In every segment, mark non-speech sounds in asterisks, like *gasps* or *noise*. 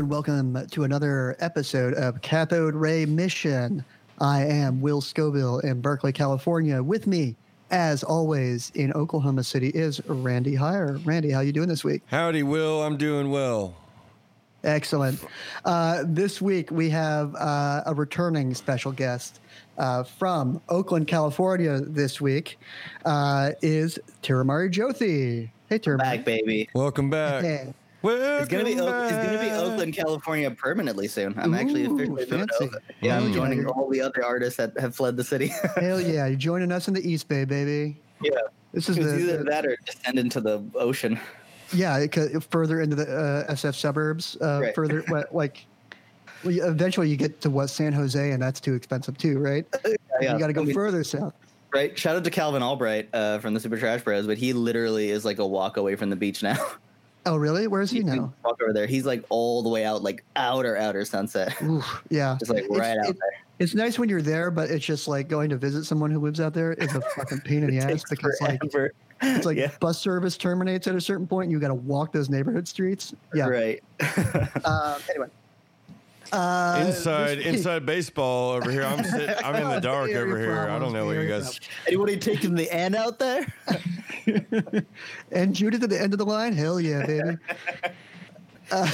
and welcome to another episode of Cathode Ray Mission. I am Will Scoville in Berkeley, California. With me, as always, in Oklahoma City is Randy Heyer. Randy, how you doing this week? Howdy, Will. I'm doing well. Excellent. Uh, this week we have uh, a returning special guest uh, from Oakland, California. This week uh, is Tiramari Jothi. Hey, Tiramari. Back, baby. Welcome back. Hey. Welcome It's gonna be Oak- it's gonna be. Oakland, California, permanently soon. I'm actually Ooh, officially fancy. Yeah, I'm joining all the other artists that have fled the city. *laughs* Hell yeah! You're joining us in the East Bay, baby. yeah, This is the, either the- that or descend into the ocean. yeah, it could- further into the uh, SF suburbs. Uh, Right. Further, *laughs* like, well, eventually you get to what San Jose, and that's too expensive too, right? *laughs* Yeah, you got to go I mean, further south. Right. Shout out to Calvin Albright uh, from the Super Trash Bros, but he literally is like a walk away from the beach now. Oh, really? Where is he can now? Walk over there. He's like all the way out, like outer outer sunset, *laughs* Oof, yeah. just like It's- right out it- there. It's nice when you're there, but it's just like going to visit someone who lives out there is a fucking pain in *laughs* the ass because like it's like yeah, bus service terminates at a certain point. And you got to walk those neighborhood streets. Yeah. right. *laughs* Um, anyway. Uh, inside this inside baseball over here. I'm sit, *laughs* I'm in the *laughs* dark over here. I don't know what you area guys. *laughs* Anybody taking the N out there? and Judah at the end of the line. Hell yeah, baby. Uh,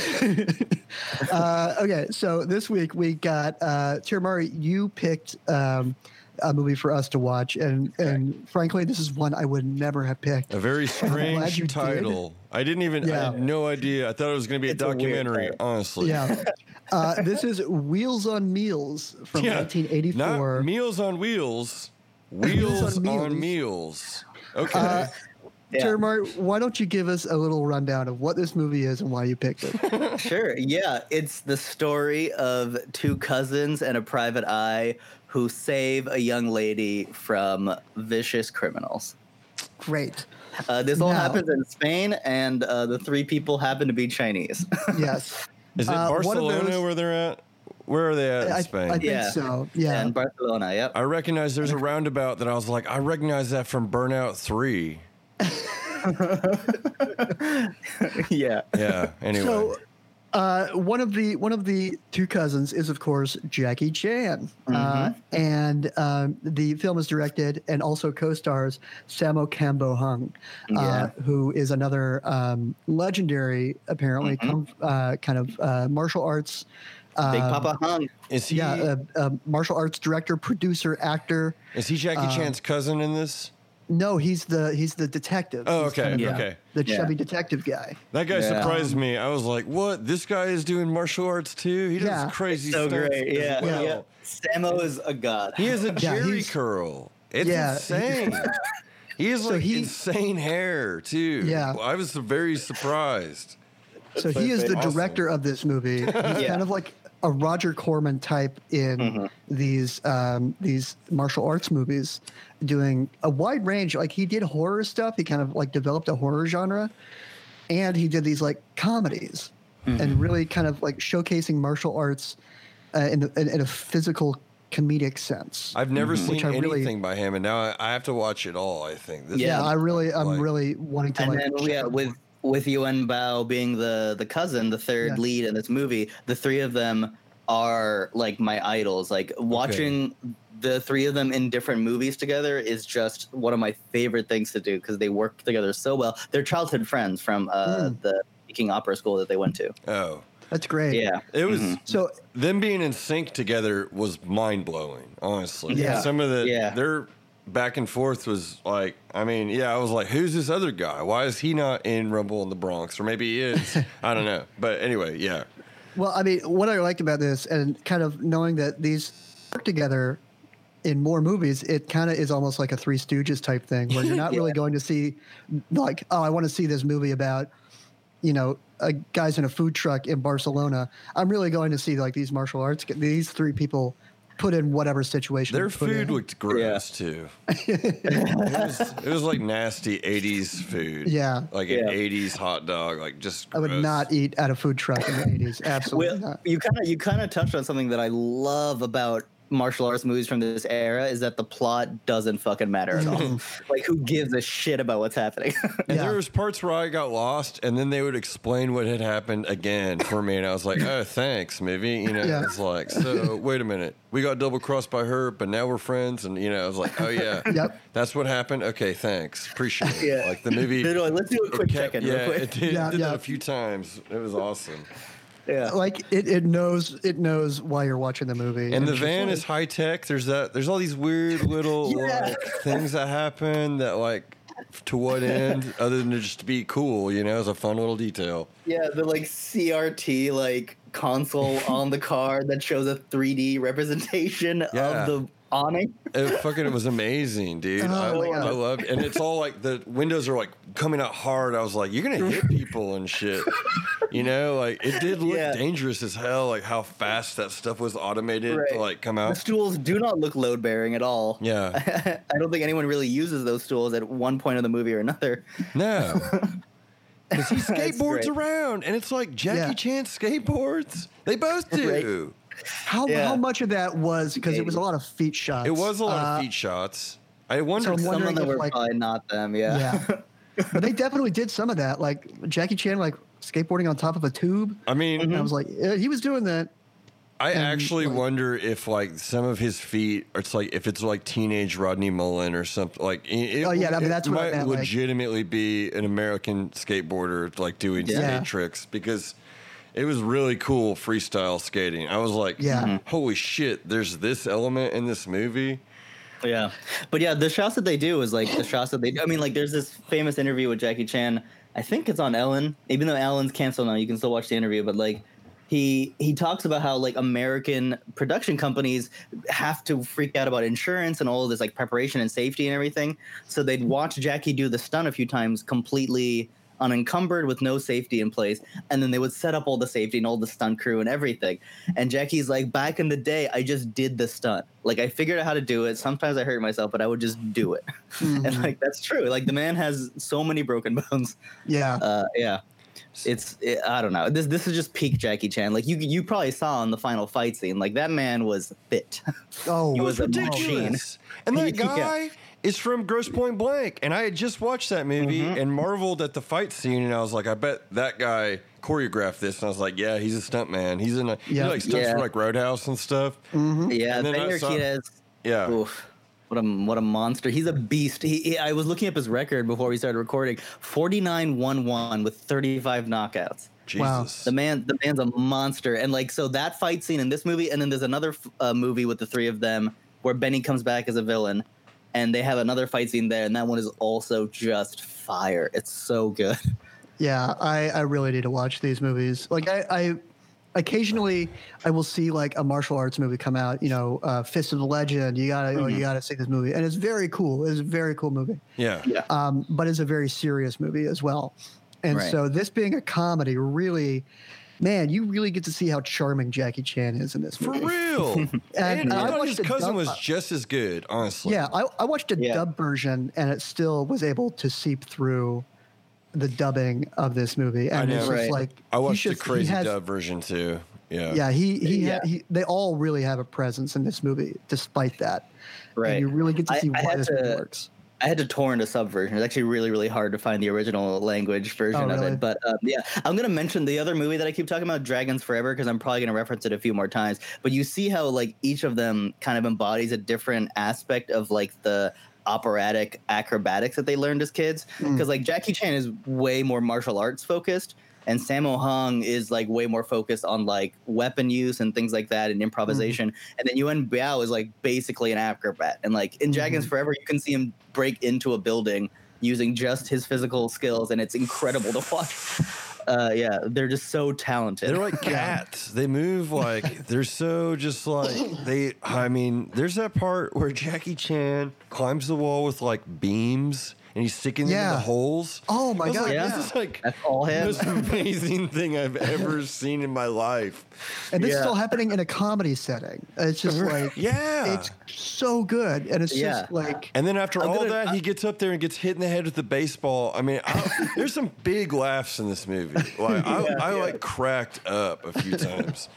uh, okay, so this week we got uh, Tiramari. You picked um, a movie for us to watch, and and frankly, this is one I would never have picked. A very *laughs* strange you did. title. I didn't even. I Yeah. had no idea. I thought it was going to be a It's a documentary. title. honestly. Yeah, *laughs* uh, this is Wheels on Meals from Yeah. 1984. Not Meals on Wheels. *laughs* Wheels on on Meals. Meals. Okay. Uh, Yeah. Tiramari, why don't you give us a little rundown of what this movie is and why you picked it? Sure. Yeah, it's the story of two cousins and a private eye who save a young lady from vicious criminals. Great. Uh, this all Now- happens in Spain, and uh, the three people happen to be Chinese. *laughs* Yes. Is it uh, one of Barcelona those- where they're at? Where are they at in Spain? I I, think Yeah. so. Yeah. And Barcelona, yep. I recognize there's a roundabout that I was like, I recognize that from Burnout Three. *laughs* yeah. Yeah. Anyway. So, uh, one of the one of the two cousins is, of course, Jackie Chan, uh, Mm-hmm. and um, the film is directed and also co-stars Sammo Kambo Hung, uh, Yeah. who is another um, legendary, apparently, Mm-hmm. com- uh, kind of uh, martial arts. Big um, Papa Hung. is he? Yeah, uh, uh, martial arts director, producer, actor. is he Jackie um, Chan's cousin in this? No, he's the he's the detective. Oh, He's okay, kind of the- okay. The Yeah. chubby detective guy. That guy Yeah. surprised me. I was like, "What? This guy is doing martial arts too? He does Yeah. crazy So stuff great. as Yeah. well." yeah. Sammo is a god. He has a Yeah, Jerry he's- curl. It's Yeah. insane. *laughs* he has So like he- insane hair too. Yeah. I was very surprised. So he is the Awesome. director of this movie. He's *laughs* Yeah. kind of like a Roger Corman type in Mm-hmm. these um, these martial arts movies, doing a wide range. Like he did horror stuff. He kind of like developed a horror genre, and he did these like comedies, Mm-hmm. and really kind of like showcasing martial arts uh, in, the, in, in a physical comedic sense. I've never Which seen I really- anything by him, and now I, I have to watch it all. I think. This yeah, Yeah. I really, I'm Like- really wanting to and like. then yeah, with more. With Yuan Biao being the the cousin, the third Yeah. lead in this movie, the three of them are like my idols. Like watching the three of them in different movies together is just one of my favorite things to do because they work together so well. They're childhood friends from uh, Mm. the Peking Opera School that they went to. Oh, That's great. Yeah, it was Mhm. So them being in sync together was mind blowing. Honestly, Yeah. Some of the Yeah. their back and forth was like, I mean, yeah, I was like, who's this other guy? Why is he not in Rumble in the Bronx? Or maybe he is. *laughs* I don't know. But anyway, yeah. Well, I mean, what I liked about this, and kind of knowing that these work together in more movies, it kind of is almost like a Three Stooges type thing, where you're not *laughs* really going to see, like, oh, I want to see this movie about, you know, uh, guys in a food truck in Barcelona. I'm really going to see like these martial arts. These three people put in whatever situation. Their put food in. looked gross too. *laughs* it, was, it was like nasty '80s food. Yeah. like Yeah. an '80s hot dog. Like just. I would not eat at a food truck in the 80s. Absolutely Well, not. you kind of you kind of touched on something that I love about martial arts movies from this era is that the plot doesn't fucking matter at all. *laughs* *laughs* like, who gives a shit about what's happening? And *laughs* Yeah. there was parts where I got lost, and then they would explain what had happened again for me, and I was like, "Oh, thanks, maybe. You know, Yeah. it's like, so wait a minute, we got double crossed by her, but now we're friends, and you know, I was like, "Oh yeah, Yep. that's what happened." Okay, thanks, appreciate it. Yeah. Like the movie. They're like, let's do a quick it kept- check-in Yeah, real quick. it did, Yeah, did yeah. that a few times. It was awesome. Yeah. like it, it knows it knows why you're watching the movie. And the van like- is high tech. There's that. There's all these weird little *laughs* Yeah. like things that happen that like. To what end? *laughs* Other than to just be cool, you know, as a fun little detail. Yeah, the like CRT like console *laughs* on the car that shows a 3D representation Yeah. of the awning. It fucking was amazing, dude. Oh I, God. I love, and it's all like the windows are like coming out hard. I was like, you're gonna hit people and shit. You know, like it did look Yeah. dangerous as hell. Like how fast that stuff was automated to like come out. The stools do not look load bearing at all. Yeah, *laughs* I don't think anyone really uses those stools at one point of the movie or another. no. *laughs* Because he skateboards around, and it's like Jackie Yeah. Chan skateboards. They both do. How Yeah. how much of that was because it was a lot of feet shots. It was a lot Uh, of feet shots. I wonder. so Some of them were like- probably not them. Yeah. Yeah, *laughs* but they definitely did some of that. Like Jackie Chan, like skateboarding on top of a tube. I mean, And I was like, yeah, he was doing that. I And, actually like- wonder if like some of his feet, it's like if it's like teenage Rodney Mullen or something. Like, it, Oh, yeah, I mean, it that's what I might meant, like- legitimately be an American skateboarder like doing Yeah. skate tricks because it was really cool freestyle skating. I was like, Yeah. Mhm. holy shit, there's this element in this movie. Yeah, but yeah, the shots that they do is like the shots that they. do. I mean, like there's this famous interview with Jackie Chan. I think it's on Ellen. Even though Ellen's canceled now, you can still watch the interview. But like, he he talks about how like American production companies have to freak out about insurance and all of this like preparation and safety and everything. So they'd watch Jackie do the stunt a few times completely unencumbered with no safety in place and then they would set up all the safety and all the stunt crew and everything. And jackie's like back in the day i just did the stunt. Like i figured out how to do it. Sometimes i hurt myself but i would just do it. *laughs* And like that's true. Like the man has so many broken bones. Yeah, uh yeah it's it, i don't know this this is just peak jackie chan like you you probably saw in the final fight scene like that man was fit *laughs* oh, he was was a machine. ridiculous. And that *laughs* Yeah. guy is from Grosse Pointe Blank. And I had just watched that movie Mm-hmm. and marveled at the fight scene. And I was like, I bet that guy choreographed this. And I was like, yeah, he's a stunt man. He's in a, he Yeah. like stunts Yeah. for like Roadhouse and stuff. yeah And then saw- Yeah. Oof. What a what a monster! He's a beast. He, he- I was looking up his record before we started recording. Forty nine one one with thirty five knockouts. Wow. Jesus. The man, the man's a monster. And like, so that fight scene in this movie, and then there's another uh, movie with the three of them where Benny comes back as a villain, and they have another fight scene there, and that one is also just fire. It's so good. *laughs* yeah. I I really need to watch these movies. Like I I occasionally I will see like a martial arts movie come out. You know, uh, Fist of the Legend. You gotta oh you gotta see this movie, and it's very cool. It's a very cool movie. yeah. Yeah. um, but it's a very serious movie as well. And Right. so this being a comedy, really, man, you really get to see how charming Jackie Chan is in this For movie. real. *laughs* And and I I thought watched his cousin dub- was just as good, honestly. Yeah, I, I watched a Yeah. dub version, and it still was able to seep through the dubbing of this movie. And know. it's just Right. like I he's watched the just- he crazy has- dub version too. Yeah. Yeah, he he, Yeah. He they all really have a presence in this movie, despite that. Right. And you really get to see I why had this to- works. I had to torrent a sub version. It's actually really, really hard to find the original language version Oh, of it. But um, yeah, I'm gonna mention the other movie that I keep talking about, Dragons Forever, because I'm probably gonna reference it a few more times. But you see how like each of them kind of embodies a different aspect of like the operatic acrobatics that they learned as kids. Mm. Because like Jackie Chan is way more martial arts focused. And Sammo Hung is like way more focused on like weapon use and things like that and improvisation. And then Yuan Biao is like basically an acrobat. And like in Dragons Forever, you can see him break into a building using just his physical skills, and it's incredible to watch. *laughs* Uh, yeah, they're just so talented. They're like *laughs* cats. They move like *laughs* they're so just like they. I mean, there's that part where Jackie Chan climbs the wall with like beams, and he's sticking them in the holes. Oh my God, like, yeah. This is like That's all the him. most amazing thing I've ever *laughs* seen in my life. And this is Yeah. all happening in a comedy setting. It's just *laughs* like Yeah. it's so good, and it's Yeah. just like And then after I'm all gonna- that, he gets up there and gets hit in the head with the baseball. I mean, I, *laughs* there's some big laughs in this movie. Like I, I like cracked up a few times.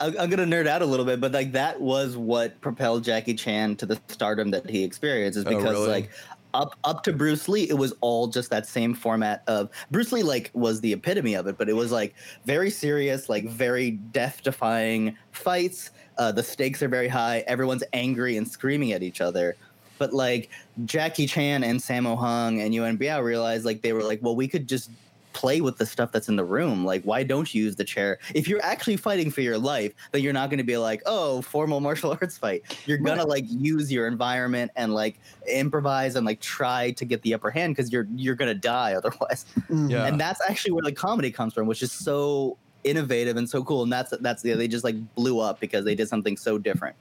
I'm, I'm gonna nerd out a little bit, but like that was what propelled Jackie Chan to the stardom that he experienced. Is Oh, because really? like up up to Bruce Lee, it was all just that same format of Bruce Lee. Like was the epitome of it, but it was like very serious, like very death defying fights. Uh, the stakes are very high. Everyone's angry and screaming at each other. But like Jackie Chan and Sammo Hung and Yuan Biao realized like they were like, well, we could just play with the stuff that's in the room. Like, why don't you use the chair? If you're actually fighting for your life, then you're not going to be like, oh, formal martial *laughs* arts fight. You're gonna like use your environment and like improvise and like try to get the upper hand because you're you're gonna die *laughs* otherwise. mhm. Yeah. And that's actually where the comedy comes from, which is so innovative and so cool. And that's that's the they just like blew up because they did something so different.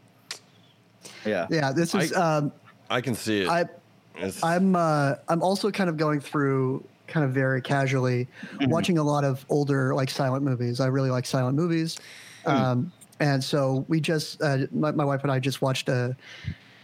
Yeah. yeah. This is um, I can see it. I It's- I'm uh, I'm also kind of going through kind of very casually Mhm. watching a lot of older like silent movies. I really like silent movies, um, and so we just uh, my, my wife and I just watched a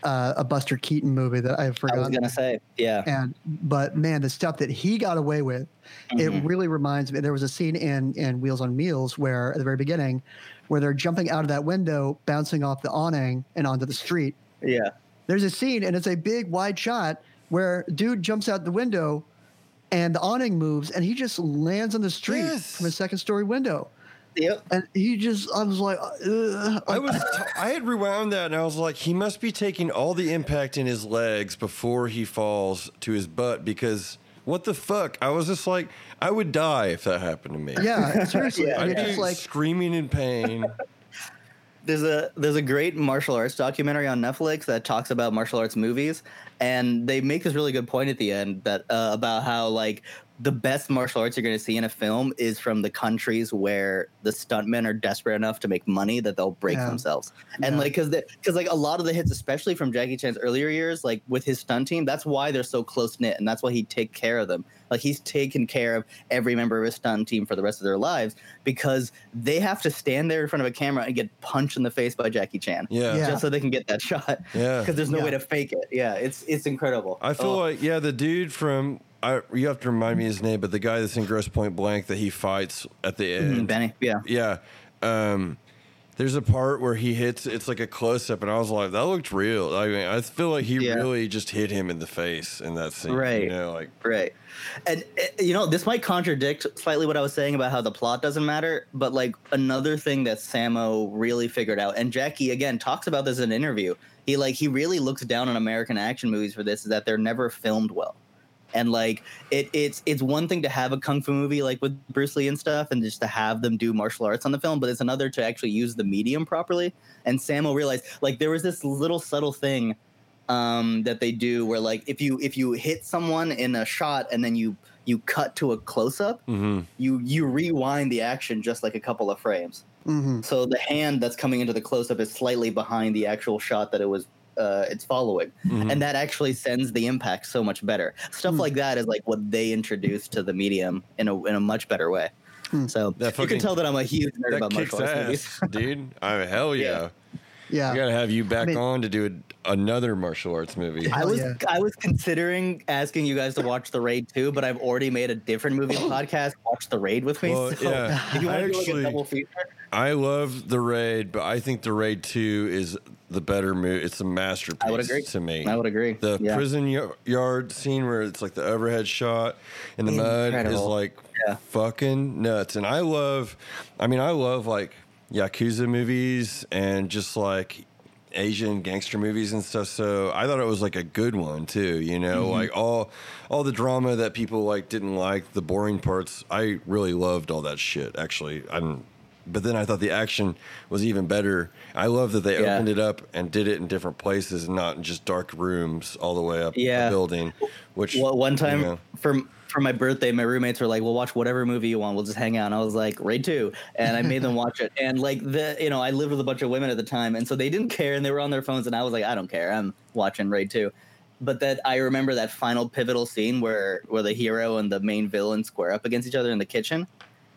uh, a Buster Keaton movie that I forgot. I was gonna say, yeah. And but man, the stuff that he got away with, it Mhm. really reminds me. There was a scene in in Wheels on Meals where at the very beginning, where they're jumping out of that window, bouncing off the awning and onto the street. Yeah. There's a scene and it's a big wide shot where dude jumps out the window, and the awning moves and he just lands on the street Yes. from a second story window. Yep. And he just, I was like, Ugh. I uh, was *laughs* I had rewound that and I was like, he must be taking all the impact in his legs before he falls to his butt because what the fuck? I was just like, I would die if that happened to me. yeah, seriously. *laughs* Yeah, I'd be just like, screaming in pain. There's a there's a great martial arts documentary on Netflix that talks about martial arts movies, and they make this really good point at the end that uh, about how like the best martial arts you're going to see in a film is from the countries where the stuntmen are desperate enough to make money that they'll break Yeah. themselves. And Yeah. like because because like a lot of the hits, especially from Jackie Chan's earlier years, like with his stunt team, that's why they're so close knit, and that's why he take care of them. Like he's taken care of every member of his stunt team for the rest of their lives because they have to stand there in front of a camera and get punched in the face by Jackie Chan. Yeah. Yeah. Just so they can get that *laughs* shot. Yeah. Because there's no Yeah. way to fake it. Yeah, it's it's incredible. I feel Oh, like yeah, the dude from I you have to remind me his name, but the guy that's in Grosse Pointe Blank that he fights at the mm, end. Benny. Yeah. Yeah. Um there's a part where he hits it's like a close up and I was like, that looked real. I mean, I feel like he Yeah. really just hit him in the face in that scene. Right. You know, like Right. And uh, you know, this might contradict slightly what I was saying about how the plot doesn't matter, but like another thing that Sammo really figured out, and Jackie again talks about this in an interview. He like he really looks down on American action movies for this, is that they're never filmed well. And like it, it's it's one thing to have a kung fu movie like with Bruce Lee and stuff, and just to have them do martial arts on the film, but it's another to actually use the medium properly. And Sammo realized like there was this little subtle thing um, that they do where like if you if you hit someone in a shot and then you you cut to a close up, mhm. you you rewind the action just like a couple of frames. mhm. So the hand that's coming into the close up is slightly behind the actual shot that it was uh, it's following, Mhm. and that actually sends the impact so much better. Stuff Hmm. like that is like what they introduced to the medium in a in a much better way. Hmm. So That you fucking- can tell that I'm a huge nerd about martial arts movies. dude. *laughs* I mean, hell yeah. yeah. I gotta have you back mean- on to do a, another martial arts movie. I was yeah. I was considering asking you guys to watch The Raid too, but I've already made a different movie podcast. Watch The Raid with me. Well, so yeah. *laughs* if you I want to do like actually- a double feature, I love the raid, but I think the raid two is the better movie. It's a masterpiece I would agree. to me. I would agree. The yeah. prison y- yard scene where it's like the overhead shot in the mud is like Yeah. fucking nuts. And I love, I mean, I love like Yakuza movies and just like Asian gangster movies and stuff. So I thought it was like a good one too. You know, Mm-hmm. like all all the drama that people like didn't like, the boring parts. I really loved all that shit. Actually, I'm. But then I thought the action was even better. I love that they Yeah. opened it up and did it in different places and not just dark rooms all the way up Yeah. the building. Which Well, one time you know, for for my birthday, my roommates were like, "We'll watch whatever movie you want. We'll just hang out." And I was like, "Raid 2. and I made them *laughs* watch it. And like the, you know, I lived with a bunch of women at the time, and so they didn't care, and they were on their phones, and I was like, "I don't care. I'm watching Raid 2. but that I remember that final pivotal scene where where the hero and the main villain square up against each other in the kitchen.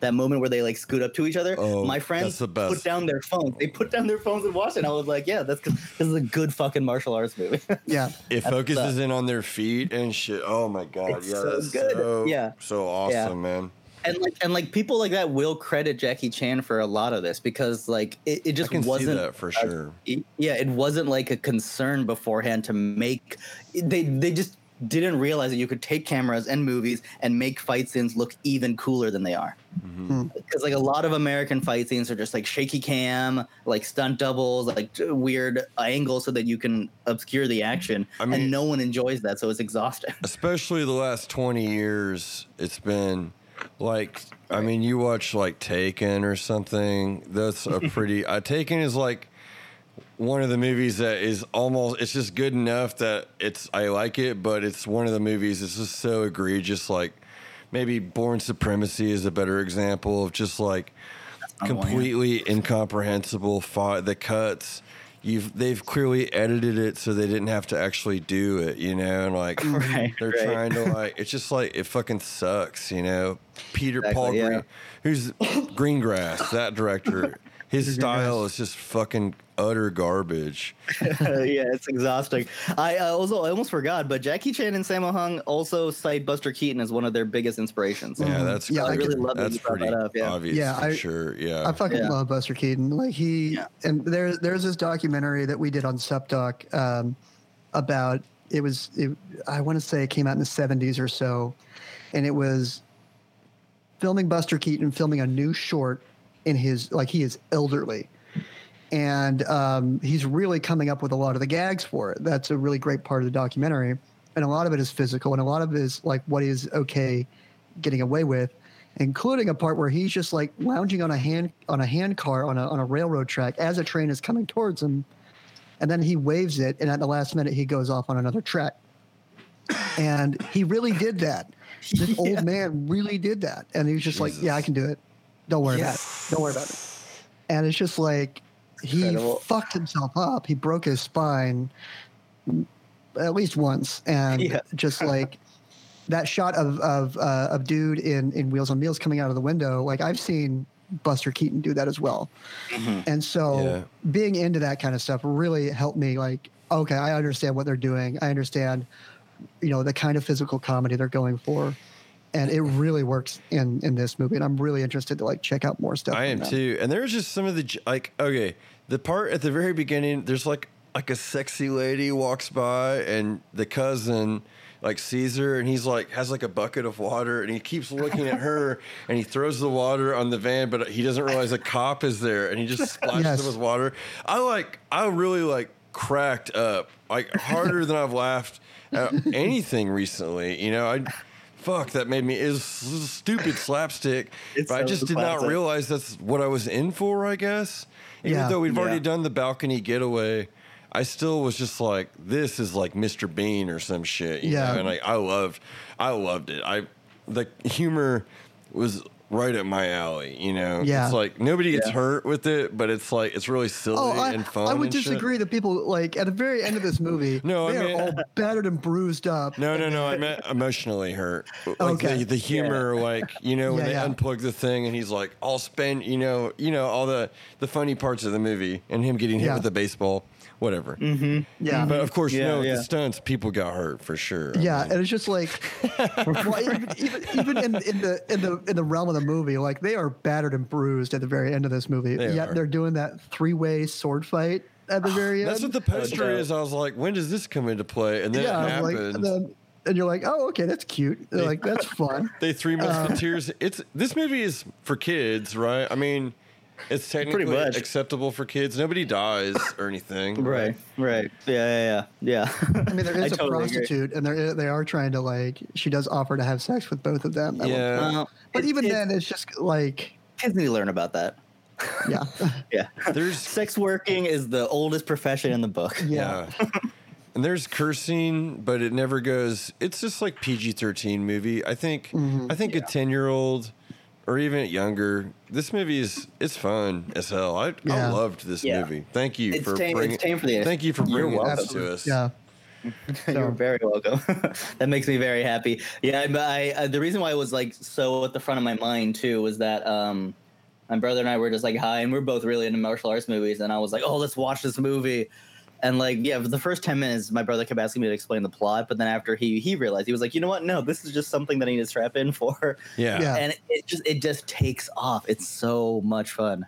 That moment where they like scoot up to each other. Oh, My friends put down their phones. They put down their phones and watched it. And I was like, yeah, that's 'cause this is a good fucking martial arts movie. *laughs* Yeah. It That's focuses the- in on their feet and shit. Oh my god, It's yeah, so that's good. so Yeah. so awesome, Yeah. man. and like and like people like that will credit Jackie Chan for a lot of this because like it, it I just can wasn't that for a- sure. it- yeah, it wasn't like a concern beforehand to make they they just didn't realize that you could take cameras and movies and make fight scenes look even cooler than they are. Mm-hmm. Because like a lot of American fight scenes are just like shaky cam, like stunt doubles, like weird angles so that you can obscure the action, I mean- and no one enjoys that, so it's exhausting. *laughs* especially the last 20 years it's been like i mean you watch like taken or something that's a *laughs* pretty uh, taken is like one of the movies that is almost it's just good enough that it's i like it but it's one of the movies it's just so egregious like maybe bourne supremacy is a better example of just like oh, yeah. completely incomprehensible fought the cuts you've they've clearly edited it so they didn't have to actually do it you know and like *laughs* Right, they're right. trying to like it's just like it fucking sucks you know peter Exactly, paul yeah. green who's greengrass that director *laughs* his style is just fucking utter garbage *laughs* yeah, it's exhausting. I uh, also I almost forgot, but Jackie Chan and Sammo Hung also cite Buster Keaton as one of their biggest inspirations. yeah that's Yeah, I I really could- love that that's you brought pretty that up. Yeah, obvious Yeah, for I- sure yeah I fucking Yeah. love Buster Keaton. Like he Yeah. and there's there's this documentary that we did on SupDoc um, about it was it, I want to say it came out in the 70s or so, and it was filming Buster Keaton filming a new short in his like he is elderly, and um, he's really coming up with a lot of the gags for it. That's a really great part of the documentary, and a lot of it is physical, and a lot of it is like what is okay getting away with, including a part where he's just like lounging on a hand on a hand car on a on a railroad track as a train is coming towards him, and then he waves it, and at the last minute he goes off on another track, and he really did that. This *laughs* old man really did that, and he was just like, "Yeah, I can do it. Don't worry about it. Don't worry about it." And it's just like he Incredible. fucked himself up. He broke his spine at least once, and *laughs* Yeah. just like that shot of of uh, of dude in in Wheels on Meals coming out of the window. Like I've seen Buster Keaton do that as well, and so Yeah. being into that kind of stuff really helped me. Like, okay, I understand what they're doing. I understand, you know, the kind of physical comedy they're going for. And it really works in in this movie, and I'm really interested to like check out more stuff. I am them. too. And there's just some of the like okay, the part at the very beginning. There's like like a sexy lady walks by, and the cousin like sees her, and he's like has like a bucket of water, and he keeps looking at her, *laughs* and he throws the water on the van, but he doesn't realize a cop is there, and he just *laughs* splashes Yes. him with water. I like I really like cracked up like harder than I've laughed at anything recently. You know I. Fuck, that made me is stupid *laughs* slapstick. It's but I just did not realize that's what I was in for, I guess. Even Yeah. though we've already done the balcony getaway, I still was just like, this is like Mr. Bean or some shit. You Yeah. Know? And like I loved I loved it. I the humor was right at my alley, you know? Yeah. It's like nobody gets Yeah. hurt with it, but it's like it's really oh, silly Oh, I, and fun. I would and shit. disagree that people like at the very end of this movie, *laughs* No, I they mean- are all battered and bruised up. No, no, no. I meant emotionally hurt. Like Okay. the, the humor, like you know, when Yeah, they yeah. unplug the thing and he's like, "I'll spend," you know, you know, all the the funny parts of the movie and him getting hit Yeah. with the baseball, whatever. Yeah, But of course, you Yeah, know, yeah. the stunts, people got hurt for sure. I yeah, mean, and it's just like, *laughs* well, even, even, even in, in the in the in the realm of the movie, like they are battered and bruised at the very end of this movie. They Yet are. they're doing that three way sword fight at the very end. that's what the poster is. I was like, when does this come into play? And then yeah, it I'm like, happens. and, then, and you're like, oh, okay, that's cute. They're like, that's fun. *laughs* they three Uh, musketeers. it's this movie is for kids, right? I mean, it's technically much. acceptable for kids. Nobody dies or anything, Right, right. Yeah, yeah, yeah. yeah. I mean, there *laughs* is a totally agree. prostitute, and they they are trying to like. She does offer to have sex with both of them. at one Yeah. point. Well, but it- even it- then, it's just like, kids need to learn about that. yeah, *laughs* Yeah. There's Sex working is the oldest profession in the book. yeah. Yeah. and there's cursing, but it never goes. It's just like PG thirteen movie. I think. Mm-hmm. I think a ten year old, or even younger, this movie is it's fun as hell. I, I loved this Yeah. movie. Tame you It's for tame- bringing. it's tame for the- thank you for bringing this welcome. to us. Yeah. *laughs* You're very welcome. *laughs* that makes me very happy. Yeah, but I, uh, the reason why it was like so at the front of my mind too was that um, my brother and I were just like hi, and we're both really into martial arts movies, and I was like, oh, let's watch this movie. And like, yeah, for the first ten minutes, my brother kept asking me to explain the plot, but then after he he realized he was like, you know what? No, this is just something that I need to strap in for. Yeah. Yeah. And it just it just takes off. It's so much fun.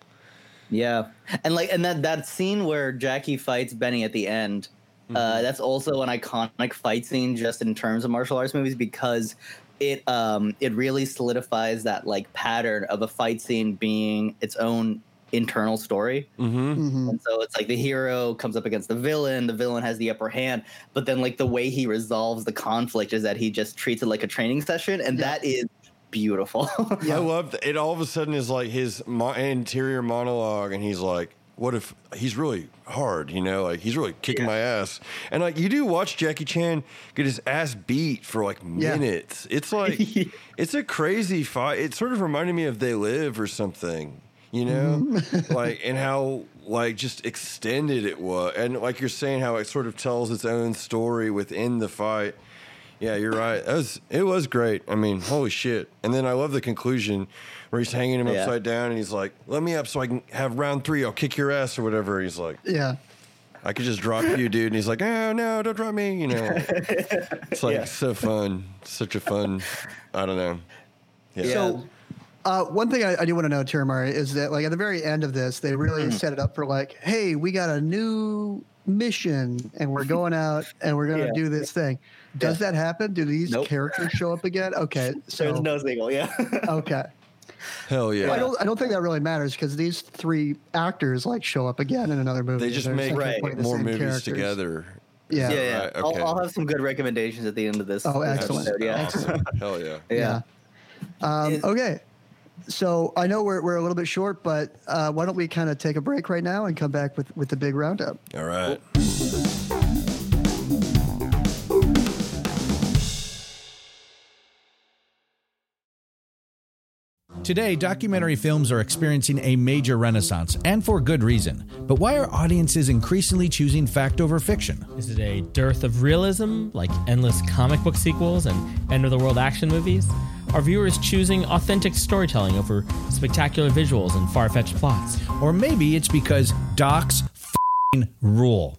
Yeah, and like, and that that scene where Jackie fights Benny at the end, uh, that's also an iconic fight scene just in terms of martial arts movies because it um it really solidifies that like pattern of a fight scene being its own internal story. Mm-hmm. Mhm. And so it's like the hero comes up against the villain, the villain has the upper hand, but then like the way he resolves the conflict is that he just treats it like a training session, and Yeah. that is beautiful. *laughs* I love that it. All of a sudden is like his mo- interior monologue, and he's like, "What if he's really hard? You know, like he's really kicking Yeah. my ass." And like you do watch Jackie Chan get his ass beat for like Yeah. minutes. It's like *laughs* it's a crazy fight. It sort of reminded me of They Live or something. You know, mm-hmm. *laughs* like and how like just extended it was, and like you're saying how it sort of tells its own story within the fight. Yeah, you're right. That was it was great. I mean, holy shit! And then I love the conclusion where he's hanging him Yeah. upside down, and he's like, "Let me up so I can have round three. I'll kick your ass or whatever." He's like, Yeah. "I could just drop you, dude." And he's like, "Oh no, don't drop me!" You know, *laughs* it's like Yeah. so fun, such a fun. I don't know. Yeah. So, uh, one thing I, I do want to know, Tiramari, is that like at the very end of this, they really set it up for like, hey, we got a new mission and we're going out and we're gonna Yeah. do this thing. Does that happen? Do these Nope. characters show up again? Okay, *laughs* so There's no single, yeah. *laughs* okay. Hell yeah. Well, I don't. I don't think that really matters because these three actors like show up again in another movie. they just they're make Right. the more movies characters. together. Yeah. yeah, yeah. Right, okay. I'll, I'll have some good recommendations at the end of this. Oh, excellent. episode, Yeah. Awesome. Hell yeah. *laughs* yeah. Um, okay. So I know we're, we're a little bit short, but uh, why don't we kind of take a break right now and come back with, with the big roundup? All right. Today, documentary films are experiencing a major renaissance, and for good reason. But why are audiences increasingly choosing fact over fiction? Is it a dearth of realism, like endless comic book sequels and end of the world action movies? Are viewers choosing authentic storytelling over spectacular visuals and far fetched plots? Or maybe it's because docs rule.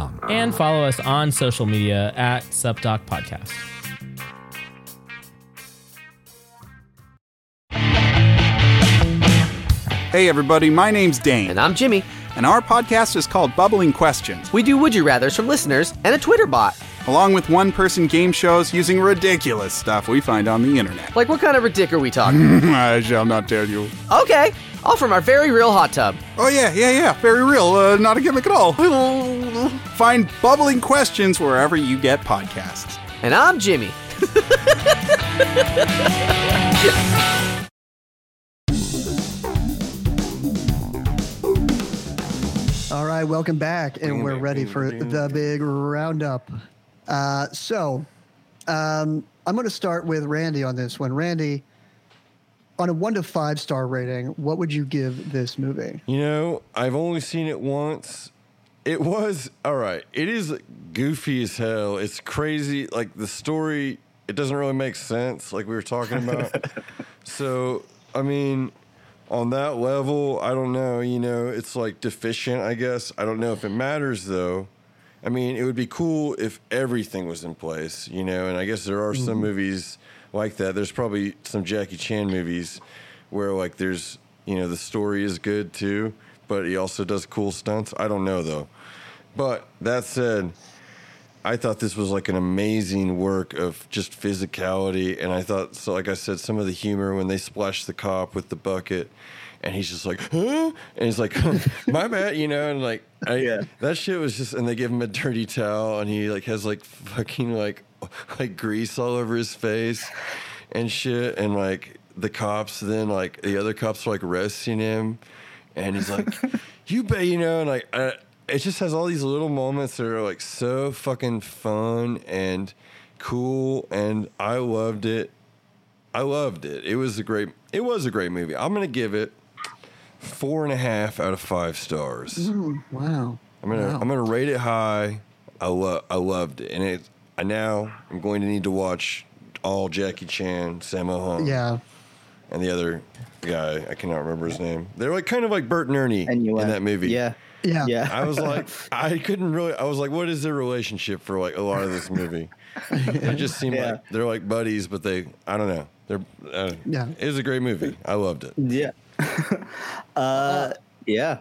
And follow us on social media at SupDoc Podcast. Hey everybody, my name's Dane, And I'm Jimmy. and our podcast is called Bubbling Questions, We do Would You Rathers from listeners and a Twitter bot. along with one person game shows using ridiculous stuff we find on the internet. Like, what kind of ridic are we talking? *laughs* I shall not tell you. okay, all from our very real hot tub. Oh, yeah, yeah, yeah, very real, uh, not a gimmick at all. *laughs* *laughs* Find Bubbling Questions wherever you get podcasts. And I'm Jimmy. *laughs* All right, welcome back, and we're ready for the big roundup. Uh, so, um, I'm going to start with Randy on this one. Randy, on a one to five star rating, what would you give this movie? You know, I've only seen it once. It was all right. It is goofy as hell. It's crazy. Like the story, it doesn't really make sense. Like we were talking about. *laughs* so, I mean, on that level, I don't know. You know, it's like deficient. I guess I don't know if it matters though. I mean, it would be cool if everything was in place. You know, and I guess there are some mm-hmm. movies like that. There's probably some Jackie Chan movies where like there's you know the story is good too, but he also does cool stunts. I don't know though. But that said, I thought this was like an amazing work of just physicality, and I thought so. Like I said, some of the humor when they splash the cop with the bucket, and he's just like, huh? And he's like, *laughs* my bad, you know, and like, I, Yeah. that shit was just, and they give him a dirty towel, and he like has like fucking like *laughs* like grease all over his face and shit, and like the cops then like the other cops are like arresting him, and he's like, *laughs* you bet, you know, and like. I, it just has all these little moments that are like so fucking fun and cool and I loved it. I loved it. It was a great it was a great movie. I'm gonna give it four and a half out of five stars. Wow. I'm gonna Wow. I'm gonna rate it high. I love I loved it. And it I now I'm going to need to watch all Jackie Chan, Sammo Hung, Yeah. And the other guy, I cannot remember his name. They're like kind of like Bert and Ernie And in that movie. Yeah. Yeah. Yeah. I was like, *laughs* I couldn't really. I was like, what is their relationship for like a lot of this movie? *laughs* It just seemed Yeah. like they're like buddies, but they, I don't know. They're, uh, Yeah. It was a great movie. I loved it. Yeah. *laughs* uh, yeah.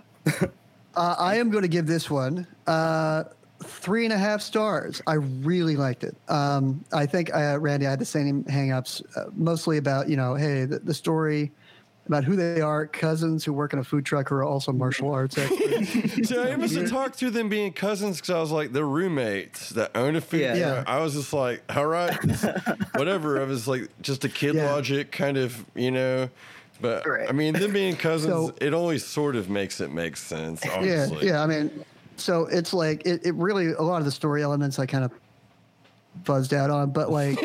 Uh, I am going to give this one uh, three and a half stars. I really liked it. Um, I think uh, Randy, I had the same hangups, uh, mostly about you know, hey, the, the story about who they are, cousins who work in a food truck who are also martial *laughs* arts experts. So I must have talked through them being cousins because I was like, they're roommates that own a food. Yeah. Yeah. I was just like, all right, *laughs* whatever. I was like, just a kid Yeah. logic kind of, you know. But Right. I mean, them being *laughs* cousins, So- it only sort of makes it make sense. yeah, Obviously. yeah. I mean, so it's like it, it really a lot of the story elements I kind of buzzed out on, but like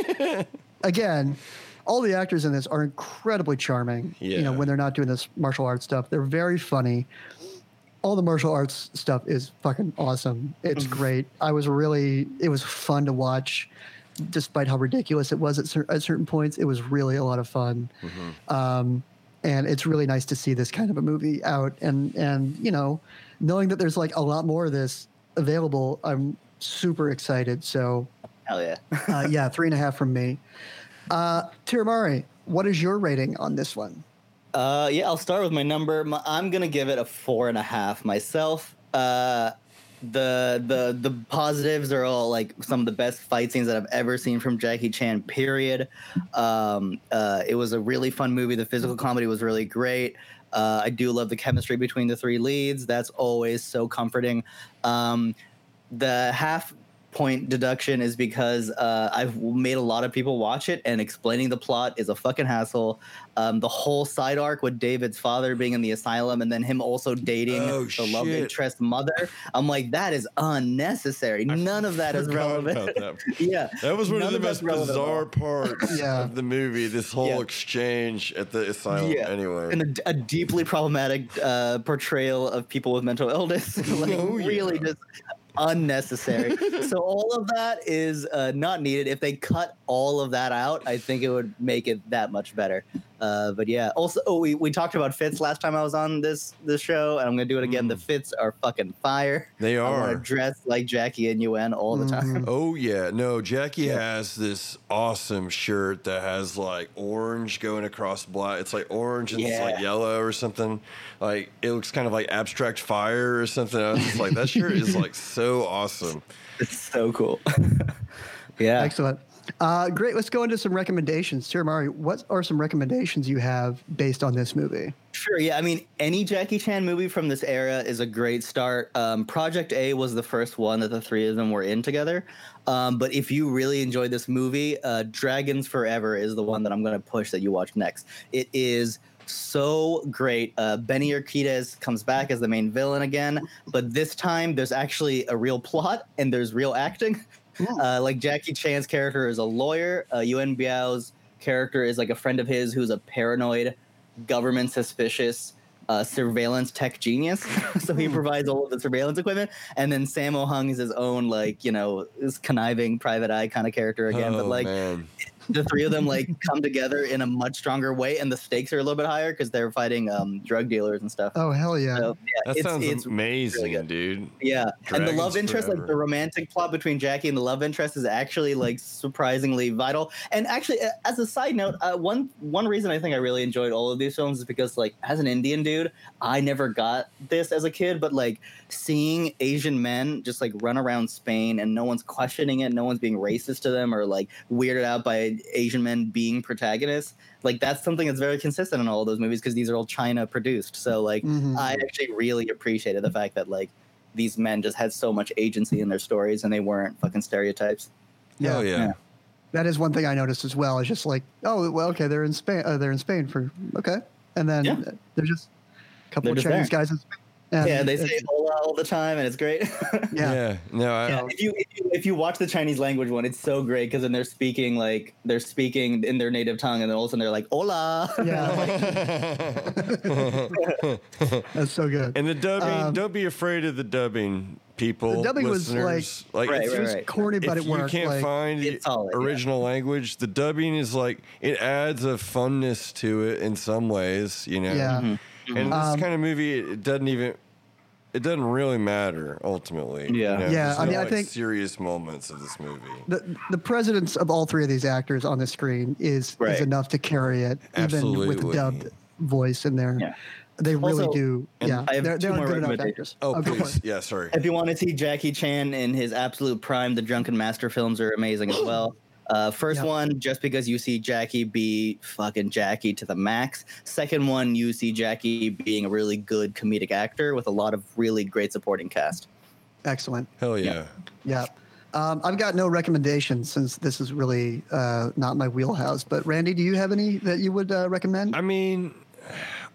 *laughs* again, all the actors in this are incredibly charming. Yeah. You know, when they're not doing this martial arts stuff, they're very funny. All the martial arts stuff is fucking awesome. It's great. I was really, it was fun to watch, despite how ridiculous it was at, cer- at certain points. It was really a lot of fun. Um, and it's really nice to see this kind of a movie out and and you know knowing that there's like a lot more of this available i'm super excited so Hell yeah. *laughs* uh, yeah three and a half from me uh tiramari what is your rating on this one Uh, yeah, I'll start with my number. I'm gonna give it a four and a half myself. Uh, the the the positives are all like some of the best fight scenes that I've ever seen from Jackie Chan. Period. Um, uh, it was a really fun movie. The physical comedy was really great. Uh, I do love the chemistry between the three leads. That's always so comforting. Um, the half point deduction is because uh, I've made a lot of people watch it, and explaining the plot is a fucking hassle. Um, the whole side arc with David's father being in the asylum, and then him also dating Oh, the love interest mother. I'm like, that is unnecessary. None of that is relevant. about that. *laughs* yeah, That was one None of the that's most relevant at all. bizarre parts Yeah. of the movie. This whole Yeah. exchange at the asylum. Yeah. Anyway, and a, a deeply problematic uh, portrayal of people with mental illness. *laughs* like Oh, yeah. really just unnecessary. so all of that is uh, not needed. If they cut all of that out, I think it would make it that much better. Uh, but yeah, also oh, we, we talked about fits last time I was on this this show, and I'm gonna do it again. The fits are fucking fire. they are. to dress like Jackie and UN all the time. Oh yeah, no. Jackie has this awesome shirt that has like orange going across black. It's like orange and it's like yellow or something. Like it looks kind of like abstract fire or something. I was just like, that shirt is like so awesome. *laughs* It's so cool. *laughs* yeah. excellent uh great let's go into some recommendations tiramari what are some recommendations you have based on this movie Sure. Yeah. I mean, any Jackie Chan movie from this era is a great start. Um, Project A was the first one that the three of them were in together. Um, but if you really enjoyed this movie, uh, Dragons Forever is the one that I'm going to push that you watch next. It is so great. Uh, Benny Urquidez comes back as the main villain again, but this time there's actually a real *laughs* plot and there's real acting. Uh, like Jackie Chan's character is a lawyer. Uh, Yuen Biao's character is like a friend of his who's a paranoid government suspicious uh, surveillance tech genius. *laughs* so he provides all of the surveillance equipment. And then Sammo Hung is his own, like, you know, this conniving private eye kind of character again. oh but like man, the three of them like come together in a much stronger way and the stakes are a little bit higher because they're fighting um, drug dealers and stuff. oh hell yeah So, yeah, that it's, sounds it's amazing, good. dude. yeah, and the love interest, like the romantic plot between Jackie and the love interest, is actually like surprisingly vital. And actually, as a side note, uh, one one reason I think I really enjoyed all of these films is because, like, as an Indian dude, I never got this as a kid, but like seeing Asian men just like run around Spain and no one's questioning it, no one's being racist to them or like weirded out by Asian men being protagonists. Like that's something that's very consistent in all of those movies because these are all China produced. So like Mhm. I actually really appreciated the fact that like these men just had so much agency in their stories and they weren't fucking stereotypes. Oh yeah. Yeah. That is one thing I noticed as well. It's just like, oh, well, okay, they're in Spain. Uh, they're in Spain for okay, and then Yeah. they're just a couple They're of Chinese there. guys in Spain. And yeah, they say hola all the time and it's great. *laughs* yeah. Yeah. No, I, Yeah, if you, if you if you watch the Chinese language one, it's so great because then they're speaking like they're speaking in their native tongue, and then all of a sudden they're like "Hola." Yeah, *laughs* *laughs* that's so good. and the dubbing. Um, don't be afraid of the dubbing, people. The dubbing was, listeners. like, Right, if right, you- right. corny, but if it you can't like, find the It's solid, yeah. original language, the dubbing is like it adds a funness to it in some ways, you know. yeah, Mm-hmm. And Um, this kind of movie, it doesn't even. It doesn't really matter ultimately. you Yeah. know? Yeah, There's I no, mean, I like, think- serious moments of this movie. the the presence of all three of these actors on the screen is Right. is enough to carry it, even with the dubbed voice in there. Yeah. They really Also- do. Yeah, I have they're, two they're more good enough recommendations. actors. Oh, go for please. it. Yeah, sorry. If you want to see Jackie Chan in his absolute prime, the Drunken Master films are amazing as *gasps* well. Uh, first Yeah. one, just because you see Jackie be fucking Jackie to the max. Second one, you see Jackie being a really good comedic actor with a lot of really great supporting cast. Excellent. Hell yeah. Yeah. Um, I've got no recommendations since this is really uh, not my wheelhouse. But Randy, do you have any that you would uh, recommend? I mean,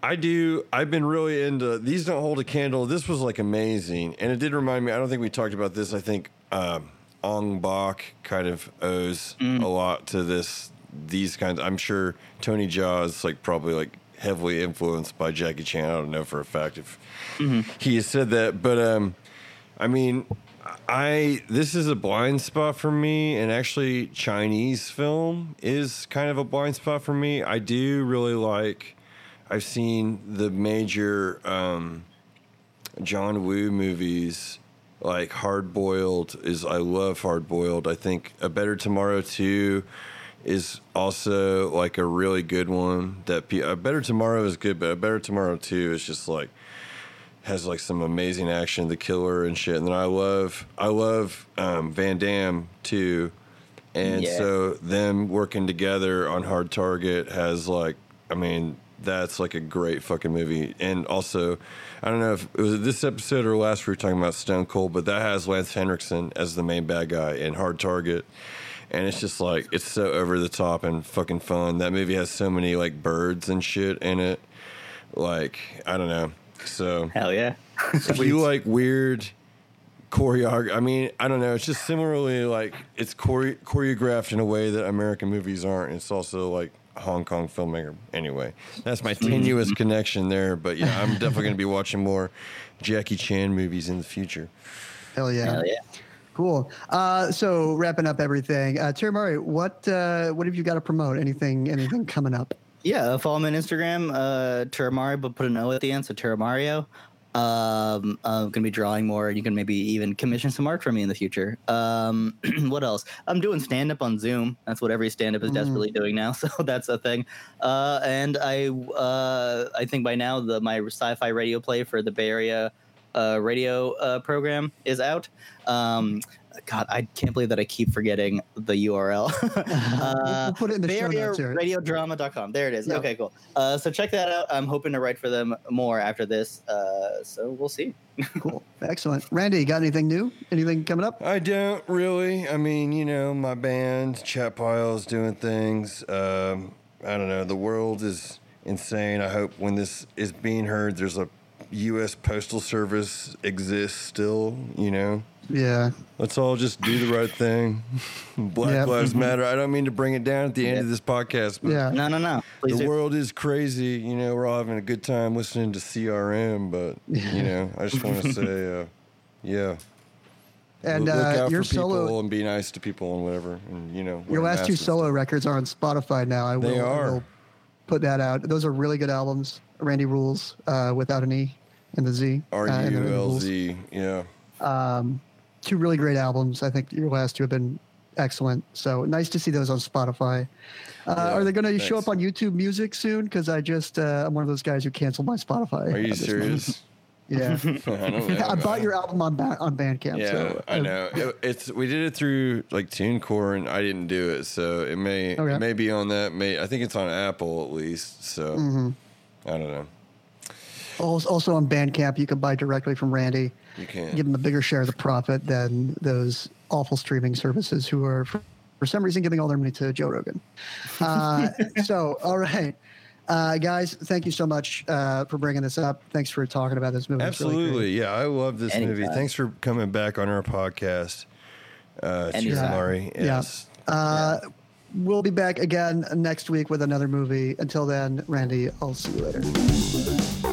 I do. I've been really into these. Don't hold a candle. This was like amazing, and it did remind me. I don't think we talked about this. I think um, Ong Bak kind of owes a lot to this. These kinds. I'm sure Tony Jaa is like probably like heavily influenced by Jackie Chan. I don't know for a fact if he has said that, but um, I mean, I this is a blind spot for me, and actually, Chinese film is kind of a blind spot for me. I do really like. I've seen the major um, John Woo movies, like Hard Boiled. Is I love Hard Boiled. I think A Better Tomorrow too is also like a really good one. That pe- A Better Tomorrow is good, but A Better Tomorrow too is just like has like some amazing action, the killer and shit. And then I love I love um, Van Damme too, and Yeah. so them working together on Hard Target has like I mean that's like a great fucking movie. And also, I don't know if it was this episode or last we were talking about Stone Cold, but that has Lance Henriksen as the main bad guy in Hard Target. And it's just like it's so over the top and fucking fun. That movie has so many like birds and shit in it. Like I don't know. So Hell yeah. if you like weird choreography, I mean, I don't know. It's just similarly like it's chore- choreographed in a way that American movies aren't. It's also like a Hong Kong filmmaker. Anyway, that's my tenuous connection there. But yeah, I'm definitely going to be watching more Jackie Chan movies in the future. Hell yeah. Hell yeah. Cool. Uh, so wrapping up everything, uh, Terry Murray, what uh, what have you got to promote? Anything anything coming up? Yeah, uh, follow me on Instagram, uh, Terramario, but put an O at the end, so Terramario. Um, I'm gonna be drawing more. And you can maybe even commission some art for me in the future. Um, *clears throat* what else? I'm doing stand up on Zoom. That's what every stand up is desperately doing now. *laughs* So that's a thing. Uh, and I, uh, I think by now the my sci-fi radio play for the Bay Area uh, radio uh, program is out. Um, God, I can't believe that I keep forgetting the URL. *laughs* *laughs* We'll- we'll put it in the show notes here. radiodrama.com. There it is. Yeah. Okay, cool. Uh, so check that out. I'm hoping to write for them more after this. Uh, so we'll see. *laughs* Cool. Excellent. Randy, you got anything new? Anything coming up? I don't really. I mean, you know, my band, Chat Piles, doing things. Um, I don't know. The world is insane. I hope when this is being heard, there's a U.S. Postal Service exists still. You know, Yeah. let's all just do the right thing. *laughs* Black Yep. Lives Matter. I don't mean to bring it down at the end of this podcast, but Yeah. No, no, no. Please the do. world is crazy. You know, we're all having a good time listening to CRM, but you know, I just want to say, uh, yeah. And look uh, out your for people solo, and be nice to people and whatever. And you know, your last two solo stuff. records are on Spotify now. I will, They I are. will put that out. Those are really good albums. Randy Rules, uh, without an E and the Z. R uh, and U then the L Rules. Z. Yeah. Um, two really great albums. I think your last two have been excellent. So nice to see those on Spotify. Uh, Yeah, are they going to show up on YouTube Music soon? Because I just uh, I'm one of those guys who canceled my Spotify. Are you at this moment. serious? *laughs* Yeah. *laughs* I. *laughs* I bought your album on ba- on Bandcamp. Yeah, so, I know. It- it's we did it through like TuneCore, and I didn't do it, so it may Okay. it may be on that. May I think it's on Apple at least. So Mm-hmm. I don't know. Also, also on Bandcamp, you can buy directly from Randy. You can't. Give him a bigger share of the profit than those awful streaming services who are, for, for some reason, giving all their money to Joe Rogan. Uh, *laughs* so, all right. Uh, guys, thank you so much uh, for bringing this up. Thanks for talking about this movie. It's really. Absolutely, yeah. I love this movie. Thanks for coming back on our podcast, uh, Chief Anytime. Murray. Yeah. Yes. Uh, We'll be back again next week with another movie. Until then, Randy, I'll see you later.